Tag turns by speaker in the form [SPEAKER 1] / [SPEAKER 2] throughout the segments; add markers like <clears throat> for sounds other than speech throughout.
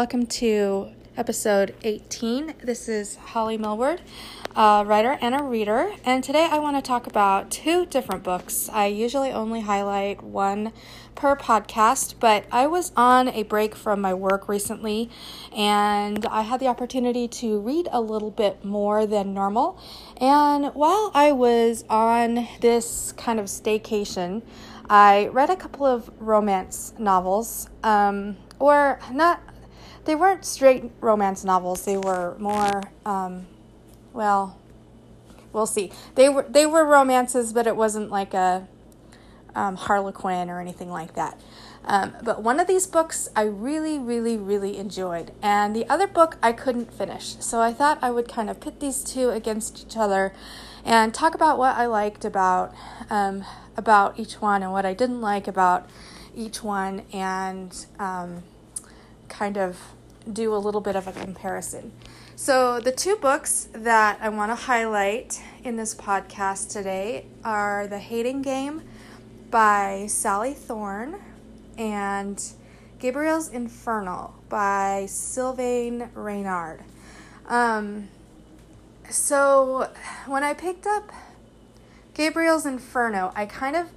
[SPEAKER 1] Welcome to episode 18. This is Holly Millward, a writer and a reader, and today I want to talk about two different books. I usually only highlight one per podcast, but I was on a break from my work recently and I had the opportunity to read a little bit more than normal. And while I was on this kind of staycation, I read a couple of romance novels. Um, or not they weren't straight romance novels. They were more um, well we'll see. They were they were romances but it wasn't like a um, harlequin or anything like that. Um, but one of these books i really really really enjoyed and the other book i couldn't finish. So i thought i would kind of pit these two against each other and talk about what i liked about um, about each one and what i didn't like about each one and um, kind of do a little bit of a comparison. So, the two books that I want to highlight in this podcast today are The Hating Game by Sally Thorne and Gabriel's Inferno by Sylvain Reynard. Um, so, when I picked up Gabriel's Inferno, I kind of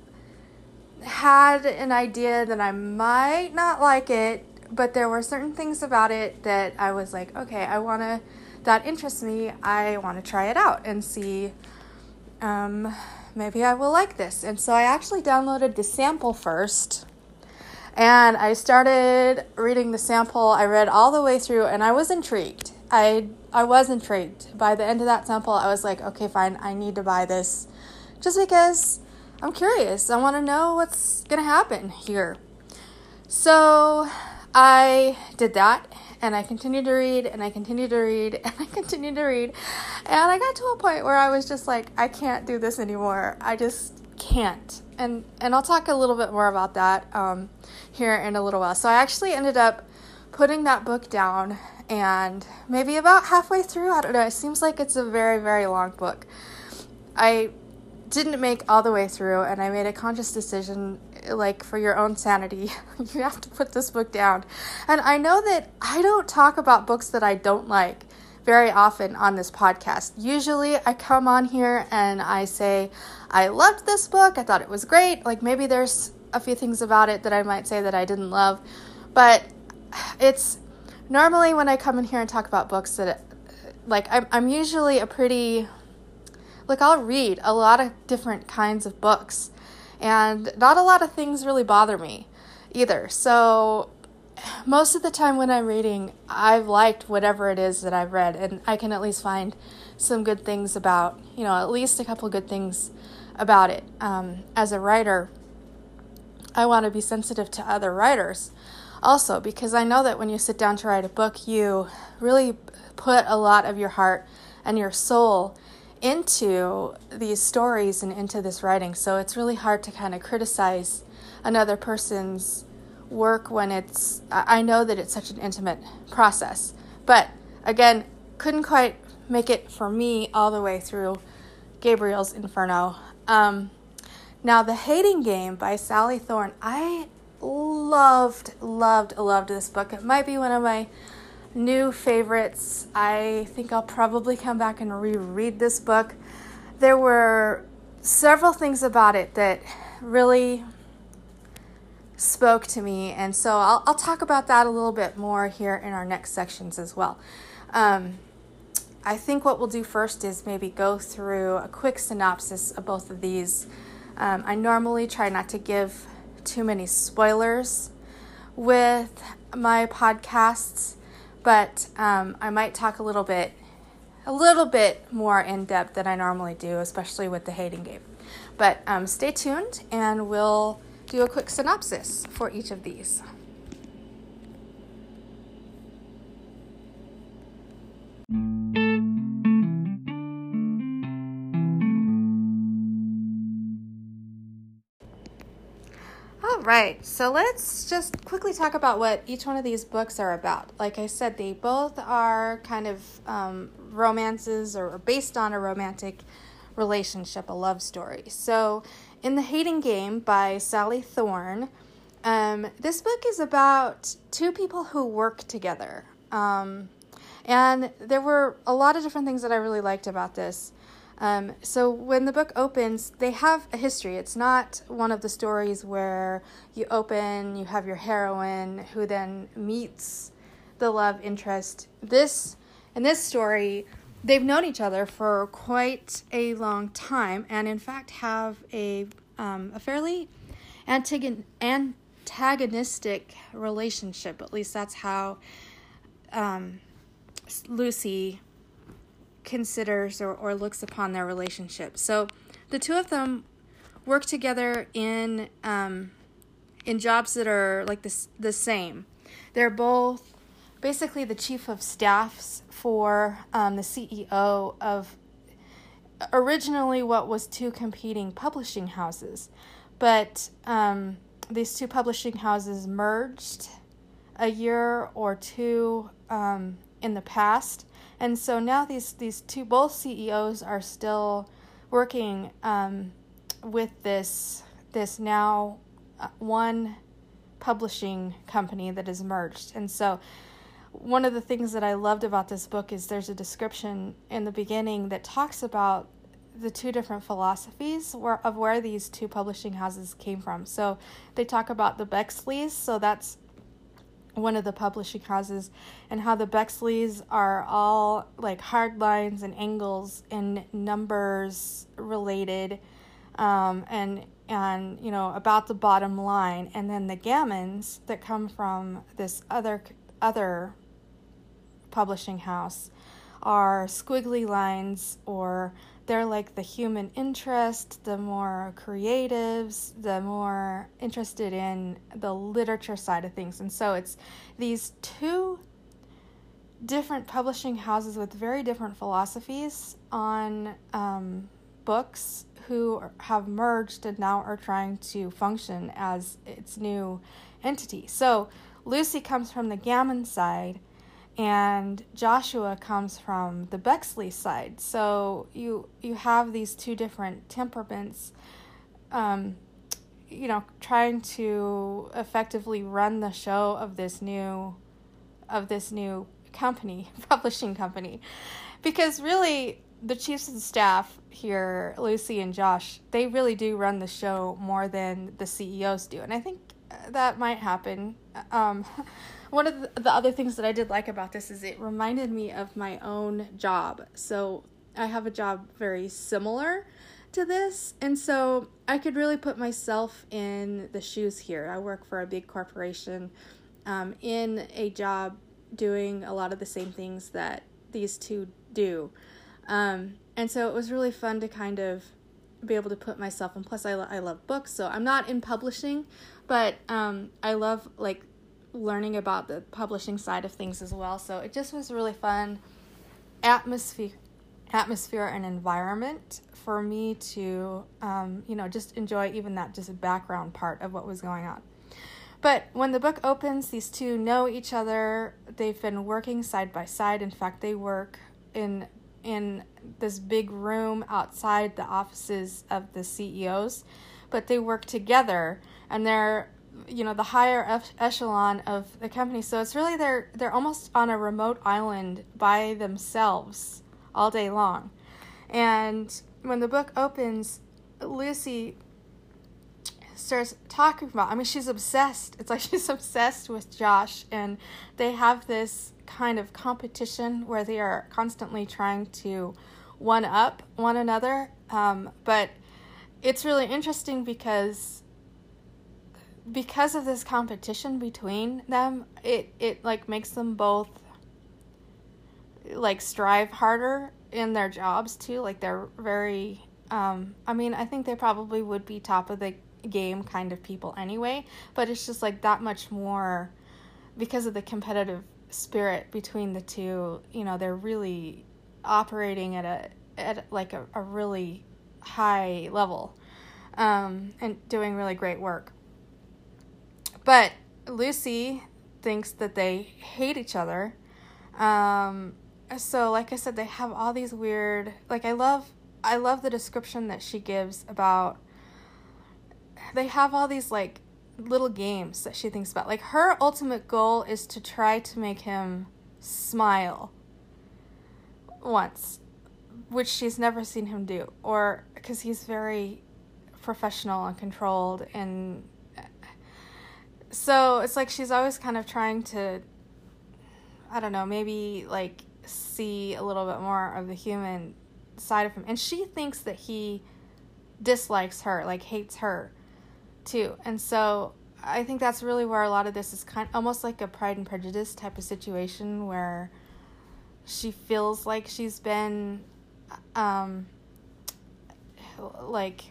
[SPEAKER 1] had an idea that I might not like it but there were certain things about it that I was like, okay, I want to, that interests me. I want to try it out and see, um, maybe I will like this. And so I actually downloaded the sample first and I started reading the sample. I read all the way through and I was intrigued. I, I was intrigued. By the end of that sample, I was like, okay, fine, I need to buy this just because I'm curious. I want to know what's going to happen here. So I did that and I continued to read and I continued to read <laughs> and I continued to read. And I got to a point where I was just like, I can't do this anymore. I just can't. And and I'll talk a little bit more about that um, here in a little while. So I actually ended up putting that book down and maybe about halfway through, I don't know, it seems like it's a very, very long book. I didn't make all the way through and I made a conscious decision like for your own sanity <laughs> you have to put this book down and I know that I don't talk about books that I don't like very often on this podcast. Usually I come on here and I say I loved this book, I thought it was great. Like maybe there's a few things about it that I might say that I didn't love, but it's normally when I come in here and talk about books that like I'm I'm usually a pretty like I'll read a lot of different kinds of books and not a lot of things really bother me either. So most of the time when I'm reading, I've liked whatever it is that I've read and I can at least find some good things about, you know, at least a couple good things about it. Um, as a writer, I want to be sensitive to other writers also because I know that when you sit down to write a book, you really put a lot of your heart and your soul into these stories and into this writing. So it's really hard to kind of criticize another person's work when it's, I know that it's such an intimate process. But again, couldn't quite make it for me all the way through Gabriel's Inferno. Um, now, The Hating Game by Sally Thorne, I loved, loved, loved this book. It might be one of my new favorites. I think I'll probably come back and reread this book. There were several things about it that really spoke to me, and so I'll, I'll talk about that a little bit more here in our next sections as well. Um, I think what we'll do first is maybe go through a quick synopsis of both of these. Um, I normally try not to give too many spoilers with my podcasts but um, I might talk a little bit, a little bit more in depth than I normally do, especially with the hating game. But um, stay tuned, and we'll do a quick synopsis for each of these. Right, so let's just quickly talk about what each one of these books are about. Like I said, they both are kind of um, romances or based on a romantic relationship, a love story. So, in The Hating Game by Sally Thorne, Um, this book is about two people who work together. Um, and there were a lot of different things that I really liked about this. Um, so when the book opens, they have a history. It's not one of the stories where you open, you have your heroine who then meets the love interest. This in this story, they've known each other for quite a long time, and in fact have a um, a fairly antagon- antagonistic relationship. At least that's how um, Lucy considers or, or looks upon their relationship. So the two of them work together in um, in jobs that are like this the same. They're both basically the chief of staffs for um, the CEO of originally what was two competing publishing houses, but um, these two publishing houses merged a year or two um, in the past, and so now these these two both CEOs are still working um, with this this now uh, one publishing company that is merged, and so one of the things that I loved about this book is there's a description in the beginning that talks about the two different philosophies where, of where these two publishing houses came from. So they talk about the Bexleys, so that's one of the publishing houses, and how the Bexleys are all like hard lines and angles and numbers related, um, and and you know about the bottom line, and then the Gamins that come from this other other publishing house are squiggly lines or they're like the human interest, the more creatives, the more interested in the literature side of things. And so it's these two different publishing houses with very different philosophies on um, books who have merged and now are trying to function as its new entity. So Lucy comes from the Gamin side and Joshua comes from the Bexley side. So you you have these two different temperaments, um, you know, trying to effectively run the show of this new, of this new company, <laughs> publishing company, because really the chiefs of staff here, Lucy and Josh, they really do run the show more than the CEOs do, and I think that might happen. Um, <laughs> one of the, the other things that I did like about this is it reminded me of my own job. So I have a job very similar to this, and so I could really put myself in the shoes here. I work for a big corporation um, in a job doing a lot of the same things that these two do. Um, and so it was really fun to kind of be able to put myself and plus I, I love books so i'm not in publishing but um, i love like learning about the publishing side of things as well. So it just was really fun. Atmosphere atmosphere and environment for me to um, you know just enjoy even that just background part of what was going on. But when the book opens these two know each other. They've been working side by side. In fact they work in in this big room outside the offices of the CEOs but they work together and they're you know the higher echelon of the company. So it's really they're they're almost on a remote island by themselves all day long. And when the book opens lucy starts talking about i mean she's obsessed. It's like <laughs> she's obsessed with josh and they have this kind of competition where they are constantly trying to one up one another. Um, but it's really interesting because because of this competition between them, it it like makes them both like strive harder in their jobs too. Like they're very um I mean, I think they probably would be top of the game kind of people anyway, but it's just like that much more because of the competitive spirit between the two, you know, they're really operating at a at like a, a really high level um, and doing really great work. But Lucy thinks that they hate each other. Um, so like I said, they have all these weird like I love I love the description that she gives about they have all these like little games that she thinks about. Like her ultimate goal is to try to make him smile once, which she's never seen him do, or because he's very professional and controlled and so it's like she's always kind of trying to I don't know, maybe like see a little bit more of the human side of him. And she thinks that he dislikes her, like hates her too. And so I think that's really where a lot of this is kind of almost like a pride and prejudice type of situation where she feels like she's been um like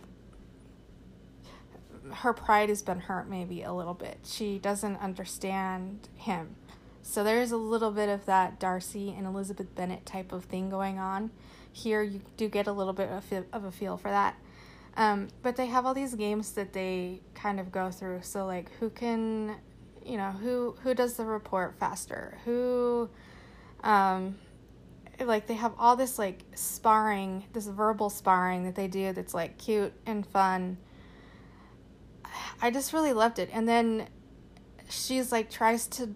[SPEAKER 1] her pride has been hurt maybe a little bit. She doesn't understand him. So there's a little bit of that Darcy and Elizabeth Bennet type of thing going on. Here you do get a little bit of a feel for that. Um, but they have all these games that they kind of go through. So like who can, you know, who who does the report faster? Who, um, like they have all this like sparring, this verbal sparring that they do that's like cute and fun. I just really loved it. And then she's like tries to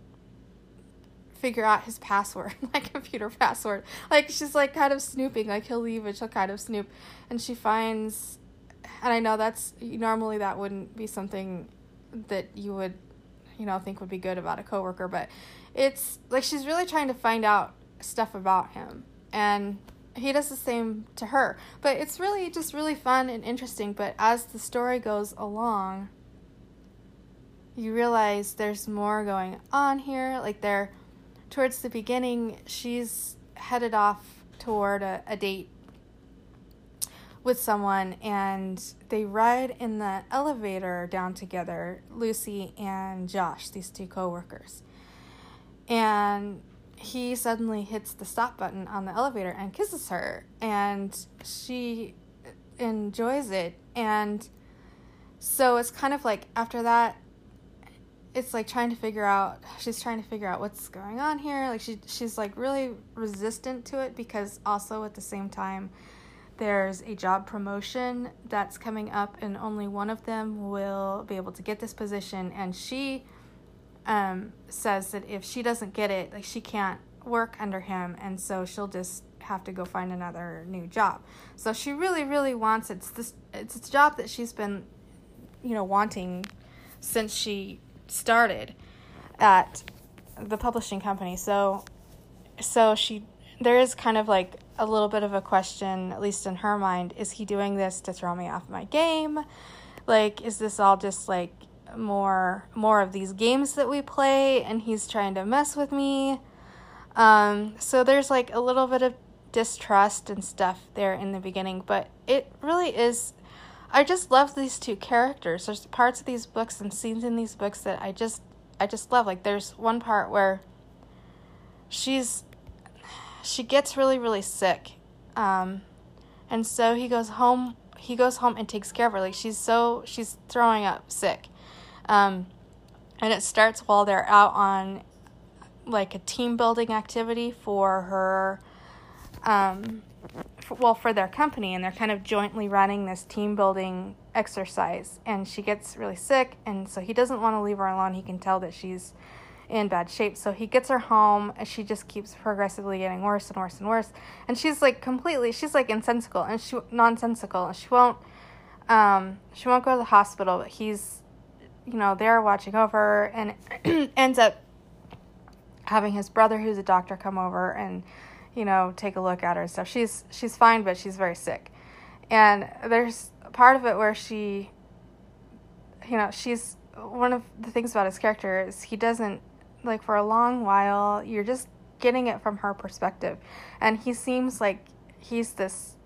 [SPEAKER 1] figure out his password, <laughs> my computer password. Like she's like kind of snooping, like he'll leave and she'll kind of snoop, and she finds, and I know that's normally that wouldn't be something that you would, you know, think would be good about a coworker, but it's like she's really trying to find out stuff about him, and he does the same to her. But it's really just really fun and interesting. But as the story goes along, you realize there's more going on here. Like they're towards the beginning, she's headed off toward a, a date with someone and they ride in the elevator down together, Lucy and Josh, these two coworkers. And he suddenly hits the stop button on the elevator and kisses her and she enjoys it and so it's kind of like after that it's like trying to figure out she's trying to figure out what's going on here. Like she she's like really resistant to it because also at the same time there's a job promotion that's coming up and only one of them will be able to get this position. And she um, says that if she doesn't get it like she can't work under him. And so she'll just have to go find another new job. So she really really wants it's this it's a job that she's been you know wanting since she started at the publishing company. So so she there is kind of like a little bit of a question at least in her mind is he doing this to throw me off my game? Like is this all just like more more of these games that we play and he's trying to mess with me? Um so there's like a little bit of distrust and stuff there in the beginning, but it really is I just love these two characters. There's parts of these books and scenes in these books that I just I just love. Like there's one part where she's she gets really really sick. Um and so he goes home he goes home and takes care of her. Like she's so she's throwing up sick. Um and it starts while they're out on like a team building activity for her um well for their company and they're kind of jointly running this team building exercise. And she gets really sick and so he doesn't want to leave her alone. He can tell that she's in bad shape. So he gets her home and she just keeps progressively getting worse and worse and worse. And she's like completely she's like insensical and she nonsensical. And she won't um she won't go to the hospital but he's you know there watching over and <clears throat> ends up having his brother who's a doctor come over and you know, take a look at her and stuff. She's she's fine, but she's very sick. And there's part of it where she you know, she's one of the things about his character is he doesn't like for a long while you're just getting it from her perspective. And he seems like he's this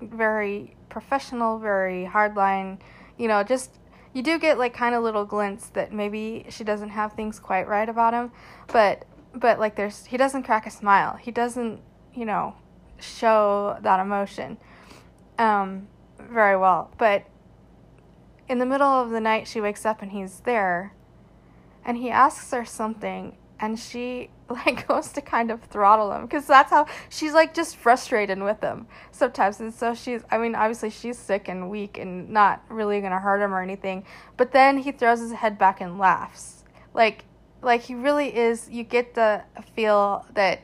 [SPEAKER 1] very professional, very hardline, you know, just you do get like kind of little glints that maybe she doesn't have things quite right about him, but but like there's he doesn't crack a smile. He doesn't, you know, show that emotion um very well. But in the middle of the night she wakes up and he's there and he asks her something and she <laughs> like goes to kind of throttle him because that's how she's like just frustrated with him sometimes and so she's i mean obviously she's sick and weak and not really gonna hurt him or anything but then he throws his head back and laughs like like he really is you get the feel that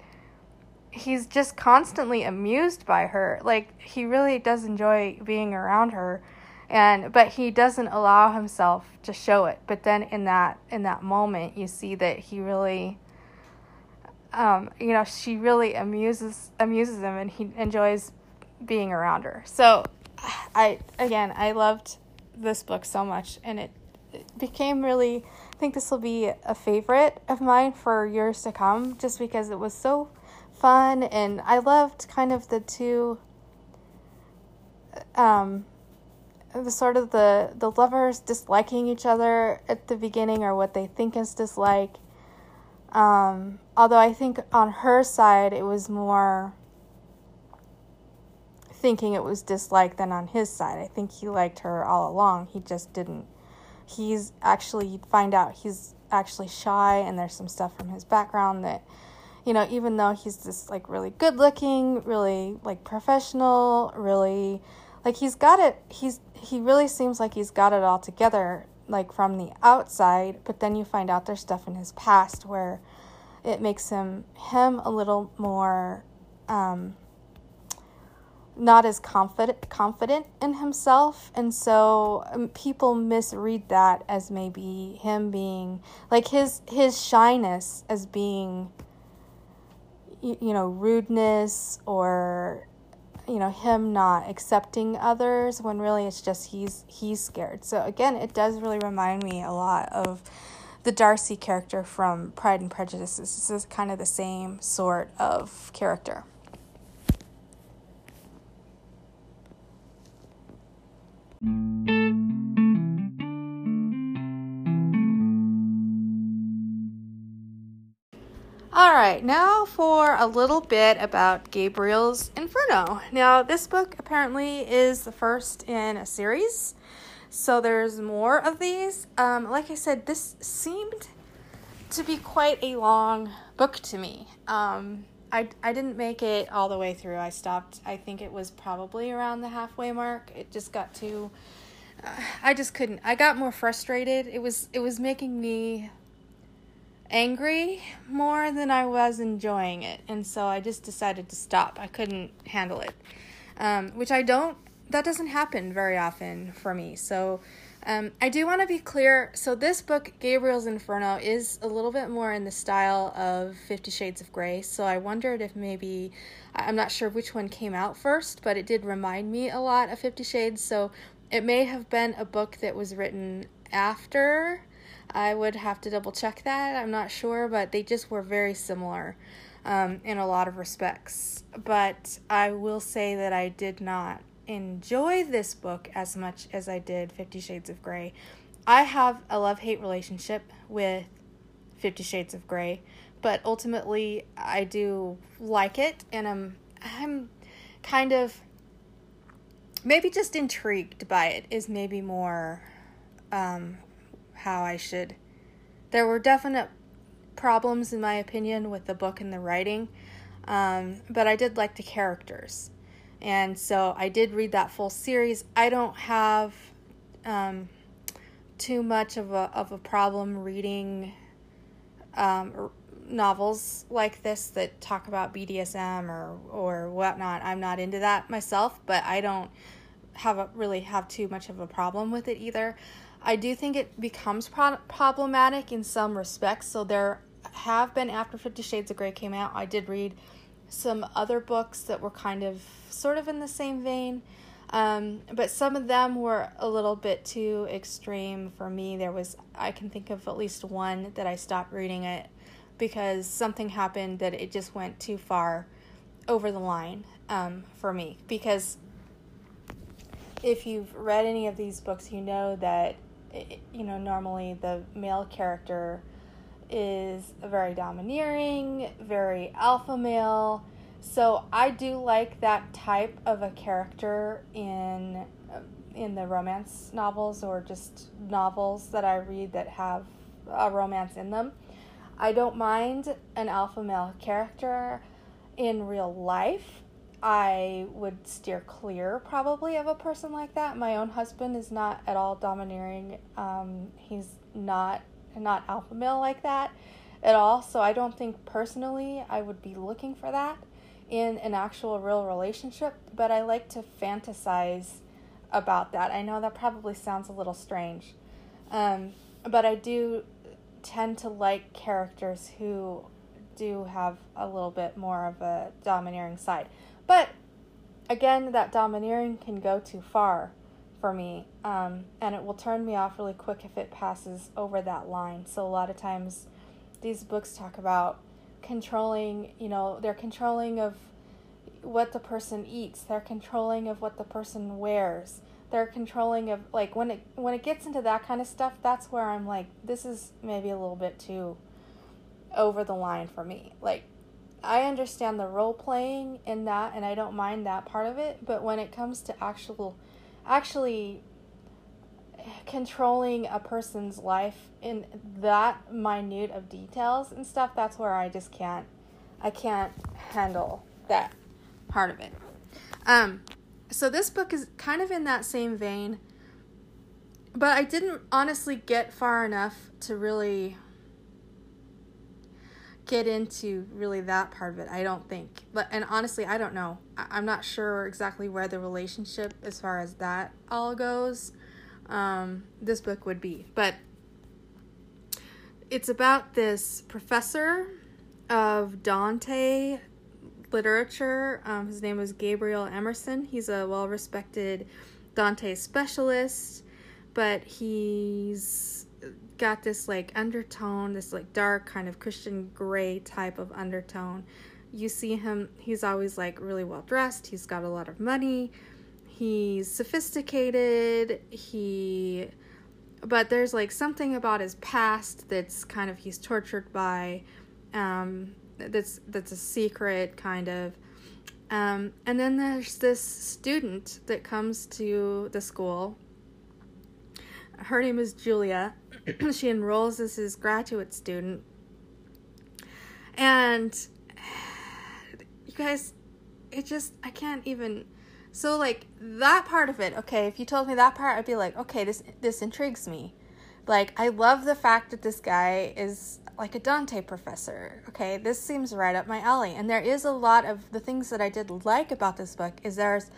[SPEAKER 1] he's just constantly amused by her. Like he really does enjoy being around her and but he doesn't allow himself to show it. But then in that in that moment you see that he really um, you know she really amuses amuses him and he enjoys being around her. So i again i loved this book so much and it, it became really think this will be a favorite of mine for years to come just because it was so fun and i loved kind of the two um the sort of the the lovers disliking each other at the beginning or what they think is dislike. Um, although I think on her side it was more thinking it was dislike than on his side. I think he liked her all along. He just didn't. He's actually you'd find out he's actually shy and there's some stuff from his background that you know even though he's just like really good looking, really like professional, really like he's got it he's he really seems like he's got it all together like from the outside but then you find out there's stuff in his past where it makes him him a little more um, not as confident confident in himself. And so um, people misread that as maybe him being like his his shyness as being you, you know rudeness or you know him not accepting others when really it's just he's he's scared. So again it does really remind me a lot of the darcy character from pride and prejudice. This is kind of the same sort of character All right, now for a little bit about Gabriel's Inferno. Now, this book apparently is the first in a series, so there's more of these. Um, like I said, this seemed to be quite a long book to me. Um, I, I didn't make it all the way through. I stopped, I think it was probably around the halfway mark. It just got too. Uh, I just couldn't. I got more frustrated. It was it was making me angry more than I was enjoying it. And so I just decided to stop. I couldn't handle it. Um, which I don't, that doesn't happen very often for me. So um, I do want to be clear. So this book, Gabriel's Inferno, is a little bit more in the style of Fifty Shades of Grey. So I wondered if maybe, I'm not sure which one came out first, but it did remind me a lot of Fifty Shades. So it may have been a book that was written after I would have to double check that. I'm not sure, but they just were very similar um, in a lot of respects. But I will say that I did not enjoy this book as much as I did Fifty Shades of Grey. I have a love hate relationship with Fifty Shades of Grey, but ultimately I do like it, and I'm I'm kind of maybe just intrigued by it is maybe more um, how I should. There were definite problems, in my opinion, with the book and the writing, um, but I did like the characters. And so I did read that full series. I don't have um, too much of a, of a problem reading um, novels like this that talk about BDSM or, or whatnot. I'm not into that myself, but I don't have a, really have too much of a problem with it either. I do think it becomes pro- problematic in some respects. So there have been after Fifty Shades of Grey came out, I did read some other books that were kind of sort of in the same vein. Um, but some of them were a little bit too extreme for me. There was, I can think of at least one that I stopped reading it because something happened that it just went too far over the line um, for me. Because if you've read any of these books, you know that you know, normally the male character is very domineering, very alpha male. So I do like that type of a character in in the romance novels or just novels that I read that have a romance in them. I don't mind an alpha male character in real life. I would steer clear probably of a person like that. My own husband is not at all domineering. Um, he's not not alpha male like that at all. So I don't think personally I would be looking for that in an actual real relationship. But I like to fantasize about that. I know that probably sounds a little strange, um, but I do tend to like characters who do have a little bit more of a domineering side. But again, that domineering can go too far for me, um, and it will turn me off really quick if it passes over that line. So a lot of times, these books talk about controlling. You know, they're controlling of what the person eats. They're controlling of what the person wears. They're controlling of like when it when it gets into that kind of stuff. That's where I'm like, this is maybe a little bit too over the line for me. Like I understand the role playing in that and I don't mind that part of it, but when it comes to actual actually controlling a person's life in that minute of details and stuff, that's where I just can't I can't handle that part of it. Um so this book is kind of in that same vein, but I didn't honestly get far enough to really get into really that part of it. I don't think. But and honestly, I don't know. I, am not sure exactly where the relationship as far as that all goes. Um, this book would be, but it's about this professor of Dante literature. Um, his name was Gabriel Emerson. He's a well-respected Dante specialist, but he's got this like undertone, this like dark kind of Christian Grey type of undertone. You see him, he's always like really well dressed, he's got a lot of money, he's sophisticated, he but there's like something about his past that's kind of he's tortured by um that's that's a secret kind of um, and then there's this student that comes to the school her name is Julia. <clears throat> she enrolls as his graduate student. And you guys, it just, I can't even. So like that part of it, okay, if you told me that part, I'd be like, okay, this this intrigues me. Like I love the fact that this guy is like a Dante professor. Okay, this seems right up my alley. And there is a lot of the things that I did like about this book is there's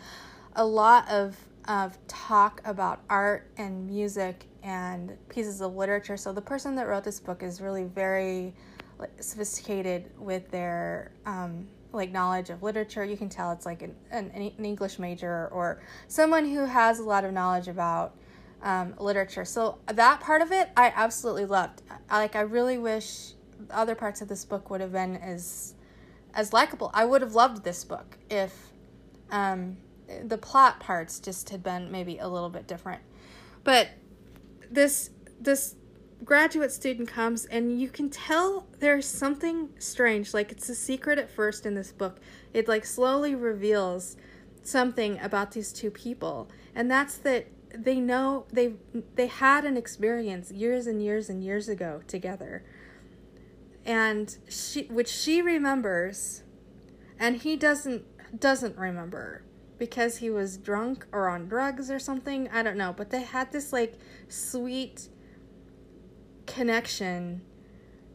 [SPEAKER 1] a lot of of talk about art and music and pieces of literature. So the person that wrote this book is really very like, sophisticated with their um, like knowledge of literature. You can tell it's like an, an, an, English major or someone who has a lot of knowledge about um, literature. So that part of it, I absolutely loved. I, like I really wish other parts of this book would have been as as likable. I would have loved this book if um, the plot parts just had been maybe a little bit different. But this this graduate student comes and you can tell there's something strange like it's a secret at first in this book. It like slowly reveals something about these two people and that's that they know they they had an experience years and years and years ago together. And she which she remembers and he doesn't doesn't remember because he was drunk or on drugs or something. I don't know. But they had this like sweet connection.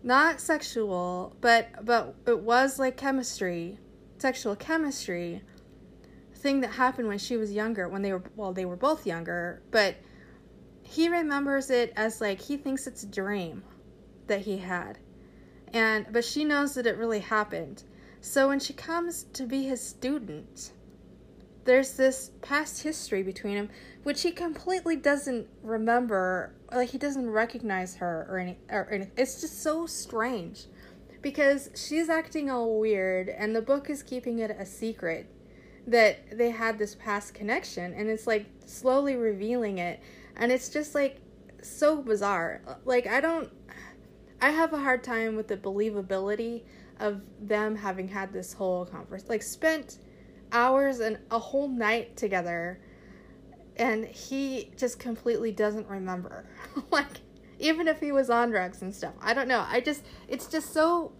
[SPEAKER 1] Not sexual, but but it was like chemistry, sexual chemistry thing that happened when she was younger, when they were well, they were both younger, but he remembers it as like he thinks it's a dream that he had. And but she knows that it really happened. So when she comes to be his student, there's this past history between him which he completely doesn't remember like he doesn't recognize her or any or anything it's just so strange. Because she's acting all weird and the book is keeping it a secret that they had this past connection and it's like slowly revealing it and it's just like so bizarre. Like i don't i have a hard time with the believability of them having had this whole conference like spent hours and a whole night together and he just completely doesn't remember <laughs> like even if he was on drugs and stuff. I don't know. I just it's just so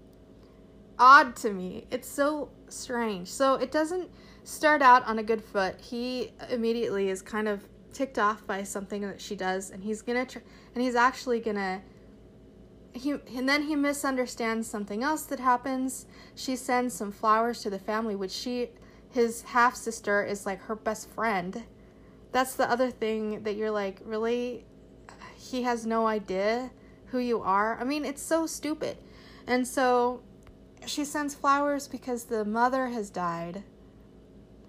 [SPEAKER 1] odd to me. It's so strange. So it doesn't start out on a good foot. He immediately is kind of ticked off by something that she does and he's going to tr- and he's actually going to he and then he misunderstands something else that happens. She sends some flowers to the family which she his half sister is like her best friend. That's the other thing that you're like, really he has no idea who you are. I mean, it's so stupid. And so she sends flowers because the mother has died.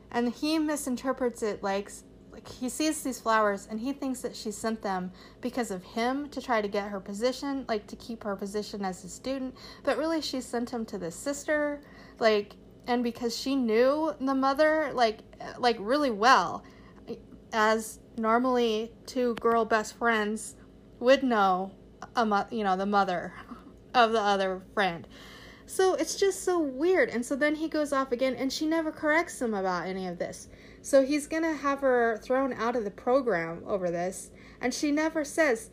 [SPEAKER 1] And he misinterprets it like like he sees these flowers and he thinks that she sent them because of him to try to get her position, like to keep her position as a student, but really she sent him to the sister, like and because she knew the mother like like really well as normally two girl best friends would know a mo- you know the mother of the other friend so it's just so weird. And so then he goes off again, and she never corrects him about any of this. So he's going to have her thrown out of the program over this. And she never says,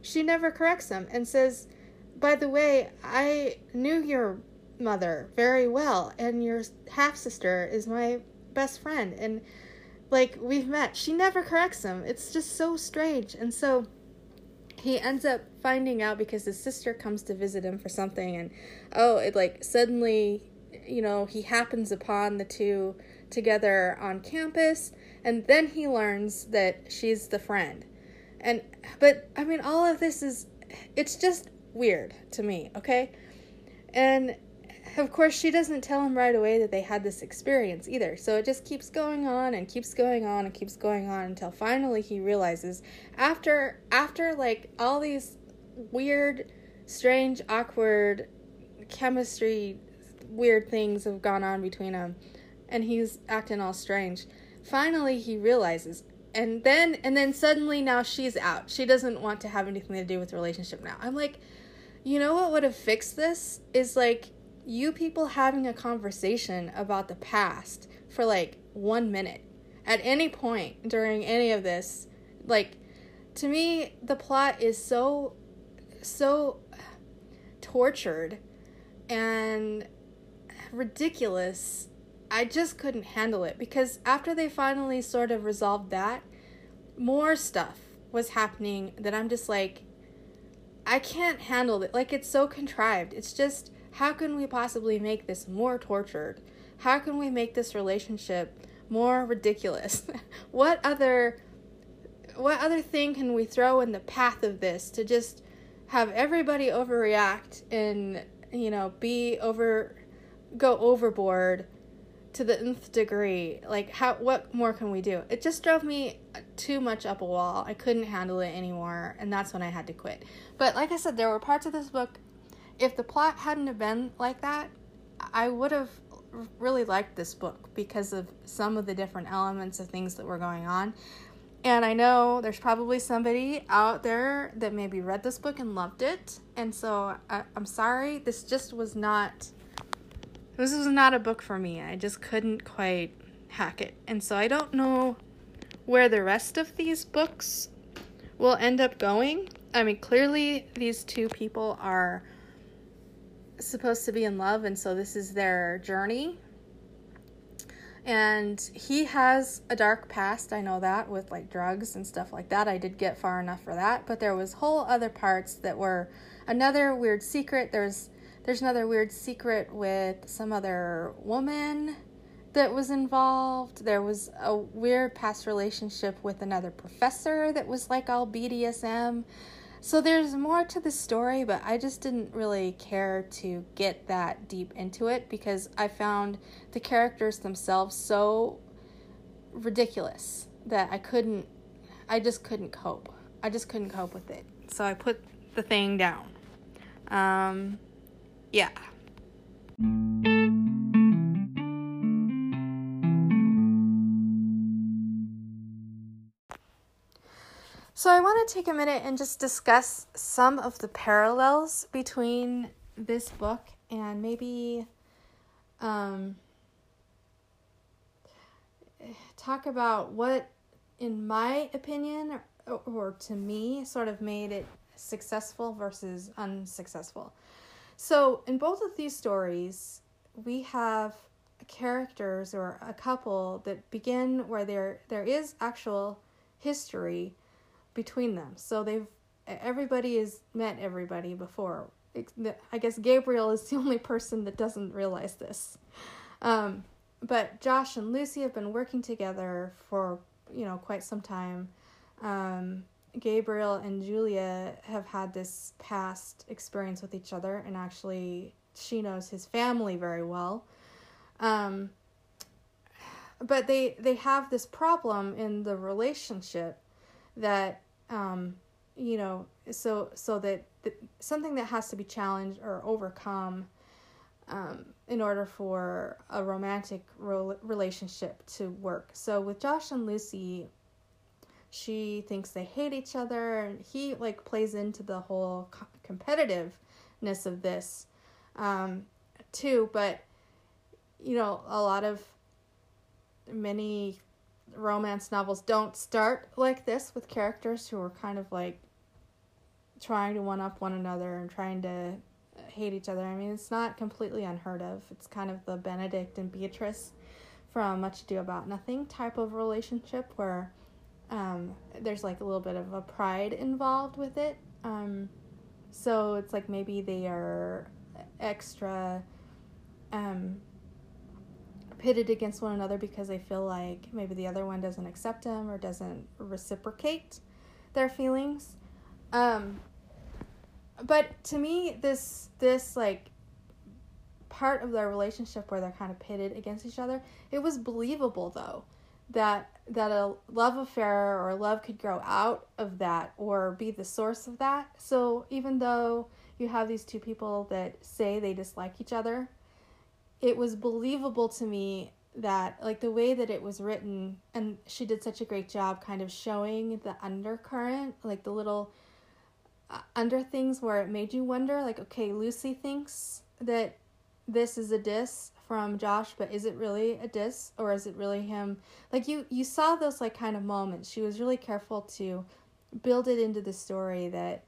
[SPEAKER 1] she never corrects him and says, by the way, I knew your mother very well, and your half sister is my best friend. And like, we've met. She never corrects him. It's just so strange. And so he ends up finding out because his sister comes to visit him for something and oh it like suddenly you know he happens upon the two together on campus and then he learns that she's the friend and but i mean all of this is it's just weird to me okay and of course, she doesn't tell him right away that they had this experience either. So it just keeps going on and keeps going on and keeps going on until finally he realizes after after like all these weird, strange, awkward chemistry weird things have gone on between them and he's acting all strange. Finally he realizes and then and then suddenly now she's out. She doesn't want to have anything to do with the relationship now. I'm like, you know what would have fixed this is like you people having a conversation about the past for like one minute at any point during any of this like to me the plot is so so tortured and ridiculous. I just couldn't handle it because after they finally sort of resolved that more stuff was happening that i'm just like i can't handle it. Like it's so contrived. It's just how can we possibly make this more tortured? How can we make this relationship more ridiculous? <laughs> what other what other thing can we throw in the path of this to just have everybody overreact and you know be over go overboard to the nth degree like how what more can we do it just drove me too much up a wall i couldn't handle it anymore and that's when i had to quit but like i said there were parts of this book if the plot hadn't have been like that, I would have really liked this book because of some of the different elements of things that were going on. And I know there's probably somebody out there that maybe read this book and loved it. And so I, am sorry, this just was not. This was not a book for me. I just couldn't quite hack it. And so I don't know where the rest of these books will end up going. I mean, clearly, these two people are supposed to be in love, and so this is their journey. And he has a dark past, I know that, with like drugs and stuff like that. I did get far enough for that, but there was whole other parts that were another weird secret. There's there's another weird secret with some other woman that was involved. There was a weird past relationship with another professor that was like all BDSM. So there's more to the story, but I just didn't really care to get that deep into it because I found the characters themselves so ridiculous that I couldn't I just couldn't cope. I just couldn't cope with it. So I put the thing down. Um yeah. So, I want to take a minute and just discuss some of the parallels between this book and maybe um, talk about what, in my opinion, or, or to me, sort of made it successful versus unsuccessful. So, in both of these stories, we have characters or a couple that begin where there there is actual history between them. So they've everybody has met everybody before. I guess Gabriel is the <laughs> only person that doesn't realize this. Um, but Josh and Lucy have been working together for you know quite some time. Um, Gabriel and Julia have had this past experience with each other, and actually, she knows his family very well. Um, but they they have this problem in the relationship that um, you know so so that something that has to be challenged or overcome um, in order for a romantic ro- relationship to work. So with Josh and Lucy, she thinks they hate each other, and he like plays into the whole co- competitiveness of this um, too. But you know, a lot of many romance novels don't start like this with characters who are kind of like trying to one up one another and trying to hate each other. I mean, it's not completely unheard of. It's kind of the Benedict and Beatrice from Much Ado About Nothing type of relationship where um, there's like a little bit of a pride involved with it. Um, so it's like maybe they are extra um, pitted against one another because they feel like maybe the other one doesn't accept them or doesn't reciprocate their feelings. Um, but to me, this this like part of their relationship where they're kind of pitted against each other, it was believable though that that a love affair or love could grow out of that or be the source of that. So even though you have these two people that say they dislike each other, it was believable to me that like the way that it was written and she did such a great job kind of showing the undercurrent like the little uh, under things where it made you wonder like okay lucy thinks that this is a diss from josh but is it really a diss or is it really him? Like you you saw those like kind of moments. She was really careful to build it into the story that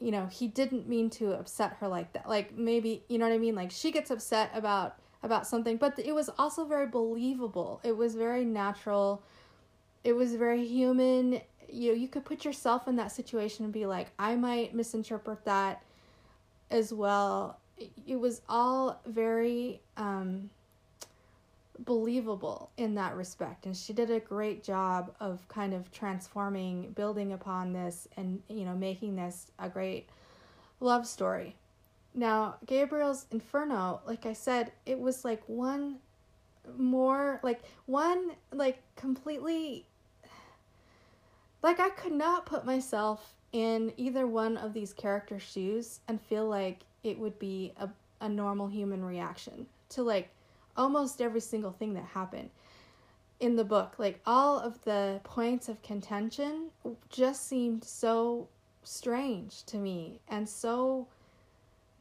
[SPEAKER 1] you know he didn't mean to upset her like that. Like maybe you know what i mean? Like she gets upset about about something but it was also very believable. It was very natural. It was very human. You know you could put yourself in that situation and be like i might misinterpret that as well. It was all very um believable in that respect. And she did a great job of kind of transforming building upon this and you know making this a great love story. Now gabriel's inferno like i said it was like one more like one like completely like i could not put myself in either one of these characters shoes and feel like it would be a, a normal human reaction to like almost every single thing that happened in the book. Like all of the points of contention just seemed so strange to me and so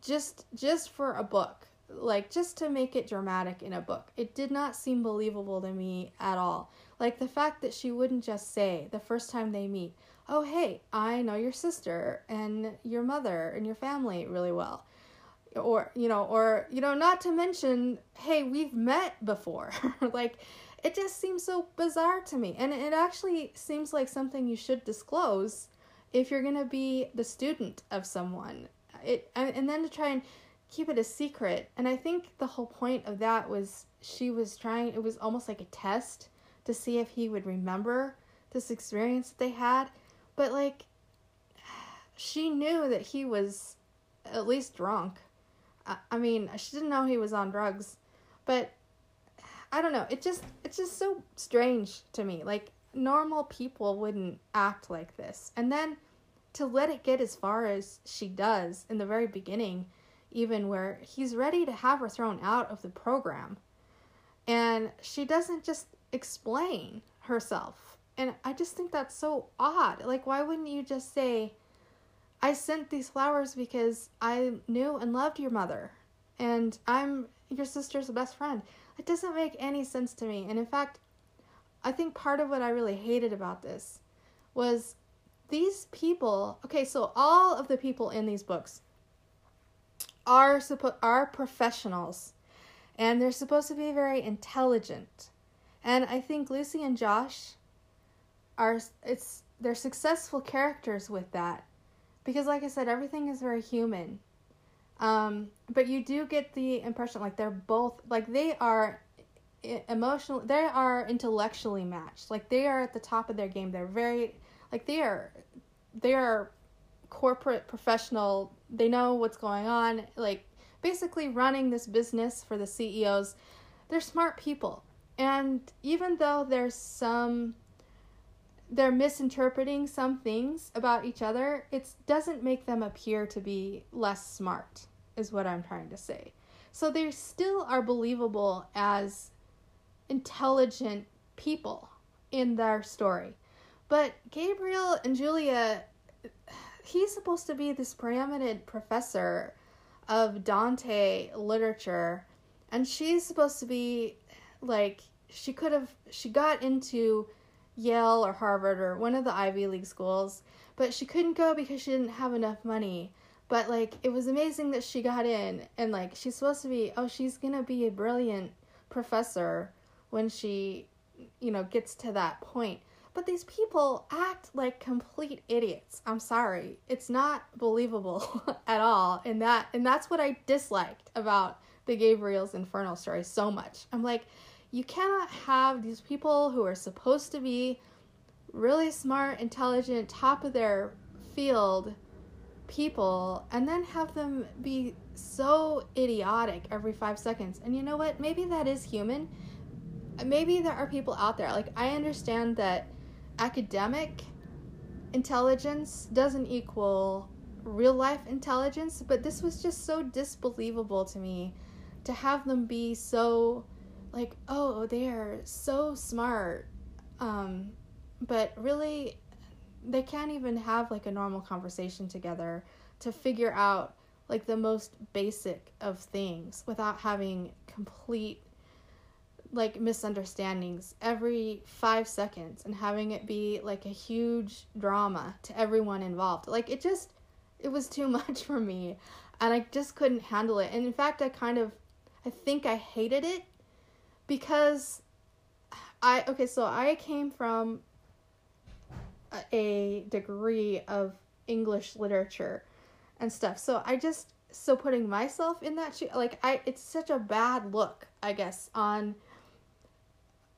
[SPEAKER 1] just just for a book like just to make it dramatic in a book it did not seem believable to me at all like the fact that she wouldn't just say the first time they meet oh hey i know your sister and your mother and your family really well or you know or you know not to mention hey we've met before. <laughs> Like it just seems so bizarre to me. And it actually seems like something you should disclose if you're going to be the student of someone. It and then to try and keep it a secret. And i think the whole point of that was she was trying it was almost like a test to see if he would remember this experience that they had. But like <sighs> she knew that he was at least drunk I, mean, she didn't know he was on drugs, but I don't know. It just it's just so strange to me. Like normal people wouldn't act like this. And then to let it get as far as she does in the very beginning, even where he's ready to have her thrown out of the program. And she doesn't just explain herself. And I just think that's so odd. Like why wouldn't you just say I sent these flowers because I knew and loved your mother, and I'm your sister's best friend. It doesn't make any sense to me. And in fact, I think part of what I really hated about this was these people, okay, so all of the people in these books are suppo- are professionals and they're supposed to be very intelligent. And I think Lucy and Josh are it's they're successful characters with that because like I said everything is very human. Um, but you do get the impression like they're both like they are emotional they are intellectually matched. Like they are at the top of their game. They're very like they are they are corporate professional. They know what's going on. Like basically running this business for the CEOs they're smart people. And even though there's some they're misinterpreting some things about each other it doesn't make them appear to be less smart is what i'm trying to say so they still are believable as intelligent people in their story. But Gabriel and Julia, he's supposed to be this preeminent professor of Dante literature, and she's supposed to be like she could have she got into Yale or Harvard or one of the Ivy League schools, but she couldn't go because she didn't have enough money. But like it was amazing that she got in and like she's supposed to be oh she's going to be a brilliant professor when she, you know, gets to that point. But these people act like complete idiots. I'm sorry. It's not believable <laughs> at all. And that and that's what I disliked about the Gabriel's Inferno story so much. I'm like, you cannot have these people who are supposed to be really smart, intelligent, top of their field people and then have them be so idiotic every 5 seconds. And you know what? Maybe that is human maybe there are people out there like i understand that academic intelligence doesn't equal real life intelligence but this was just so disbelievable to me to have them be so like oh they are so smart um but really they can't even have like a normal conversation together to figure out like the most basic of things without having complete like misunderstandings every five seconds and having it be like a huge drama to everyone involved. Like it just, it was too <laughs> much for me and I just couldn't handle it. And in fact, I kind of, I think I hated it because I, okay, so I came from a degree of English literature and stuff. So I just, so putting myself in that shoe, like I, it's such a bad look, I guess, on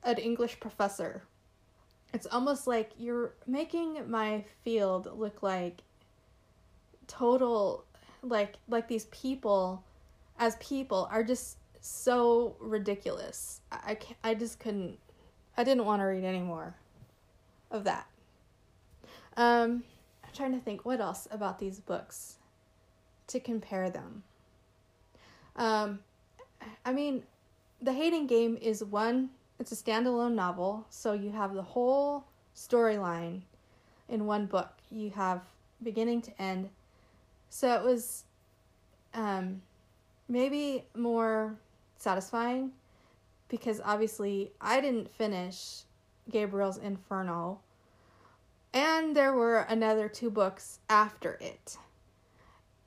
[SPEAKER 1] an English professor. It's almost like you're making my field look like total like like these people as people are just so ridiculous. I, I, I just couldn't I didn't want to read any more of that. Um I'm trying to think what else about these books to compare them. Um I mean, The Hating Game is one it's a standalone novel, so you have the whole storyline in one book. You have beginning to end. So it was um, maybe more satisfying because obviously I didn't finish Gabriel's Inferno, and there were another two books after it.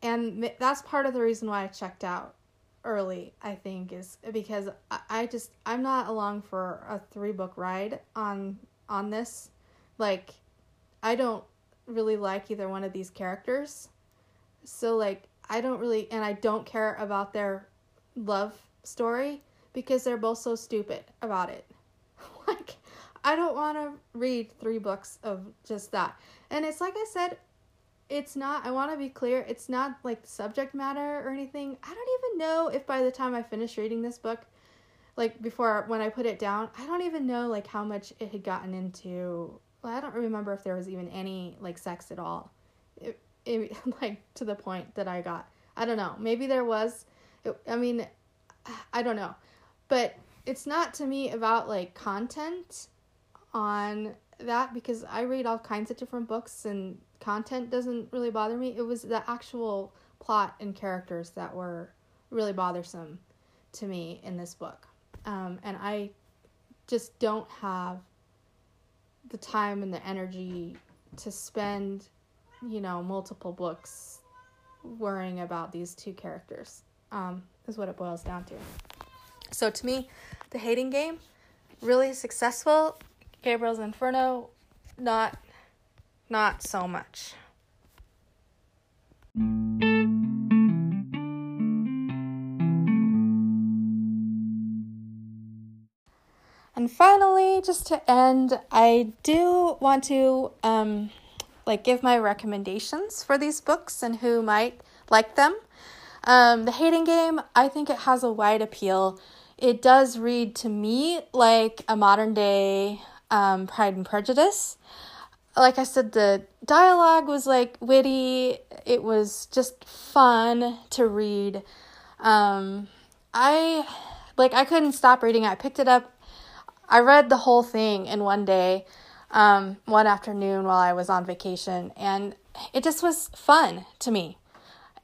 [SPEAKER 1] And that's part of the reason why I checked out early, I think, is because I just I'm not along for a three book ride on on this. Like I don't really like either one of these characters. So like I don't really and I don't care about their love story because they're both so stupid about it. <laughs> like I don't want to read three books of just that. And it's like I said, it's not i want to be clear it's not like subject matter or anything i don't even know if by the time i finished reading this book like before when i put it down i don't even know like how much it had gotten into well, i don't remember if there was even any like sex at all it, it <laughs> like to the point that i got i don't know maybe there was it, i mean i don't know but it's not to me about like content on that because i read all kinds of different books and content doesn't really bother me. It was the actual plot and characters that were really bothersome to me in this book. Um, and I just don't have the time and the energy to spend, you know, multiple books worrying about these two characters. Um, is what it boils down to. So to me, the hating game really successful. Gabriel's Inferno, not not so much. And finally, just to end, I do want to um, like give my recommendations for these books and who might like them. Um, the Hating Game, I think it has a wide appeal. It does read to me like a modern day um, Pride and Prejudice. Like I said, the dialogue was like witty. It was just fun to read. Um, I like I couldn't stop reading. I picked it up I read the whole thing in one day, um, one afternoon while I was on vacation, and it just was fun to me.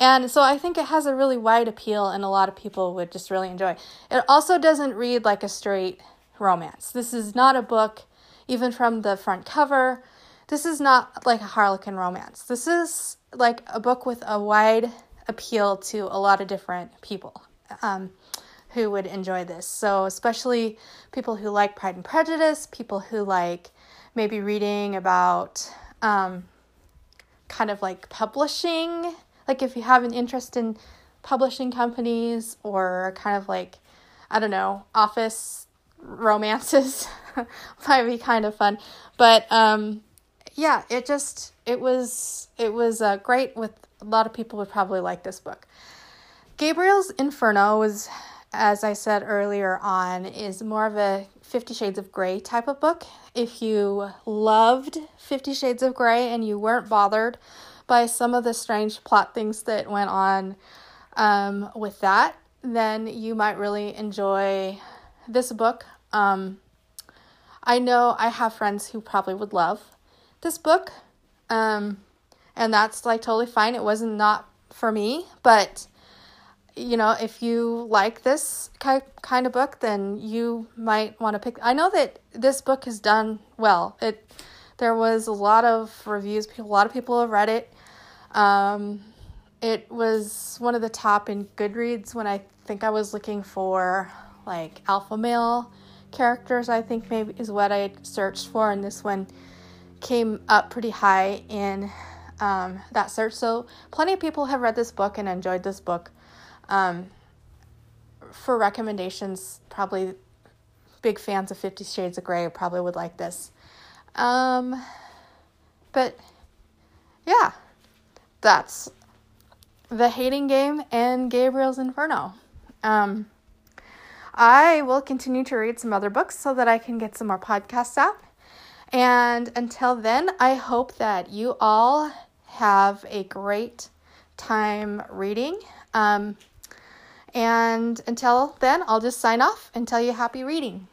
[SPEAKER 1] And so I think it has a really wide appeal, and a lot of people would just really enjoy. It also doesn't read like a straight romance. This is not a book, even from the front cover. This is not like a Harlequin romance. This is like a book with a wide appeal to a lot of different people. Um, who would enjoy this. So, especially people who like Pride and Prejudice, people who like maybe reading about um, kind of like publishing, like if you have an interest in publishing companies or kind of like, I don't know, office romances <laughs> might be kind of fun. But um, yeah, it just, it was, it was uh, great with a lot of people would probably like this book. Gabriel's Inferno was as I said earlier on, is more of a Fifty Shades of Grey type of book. If you loved Fifty Shades of Grey and you weren't bothered by some of the strange plot things that went on um, with that, then you might really enjoy this book. Um, I know I have friends who probably would love this book, um, and that's like totally fine. It wasn't not for me, but you know, if you like this kind of book, then you might want to pick. I know that this book has done well. It there was a lot of reviews. A lot of people have read it. Um, it was one of the top in Goodreads when I think I was looking for like alpha male characters. I think maybe is what I searched for, and this one came up pretty high in um, that search. So plenty of people have read this book and enjoyed this book. Um, for recommendations, probably big fans of Fifty Shades of Grey probably would like this. Um, but yeah, that's the hating game and Gabriel's Inferno. Um, I will continue to read some other books so that I can get some more podcasts out. And until then, I hope that you all have a great time reading. Um, and until then, I'll just sign off and tell you happy reading.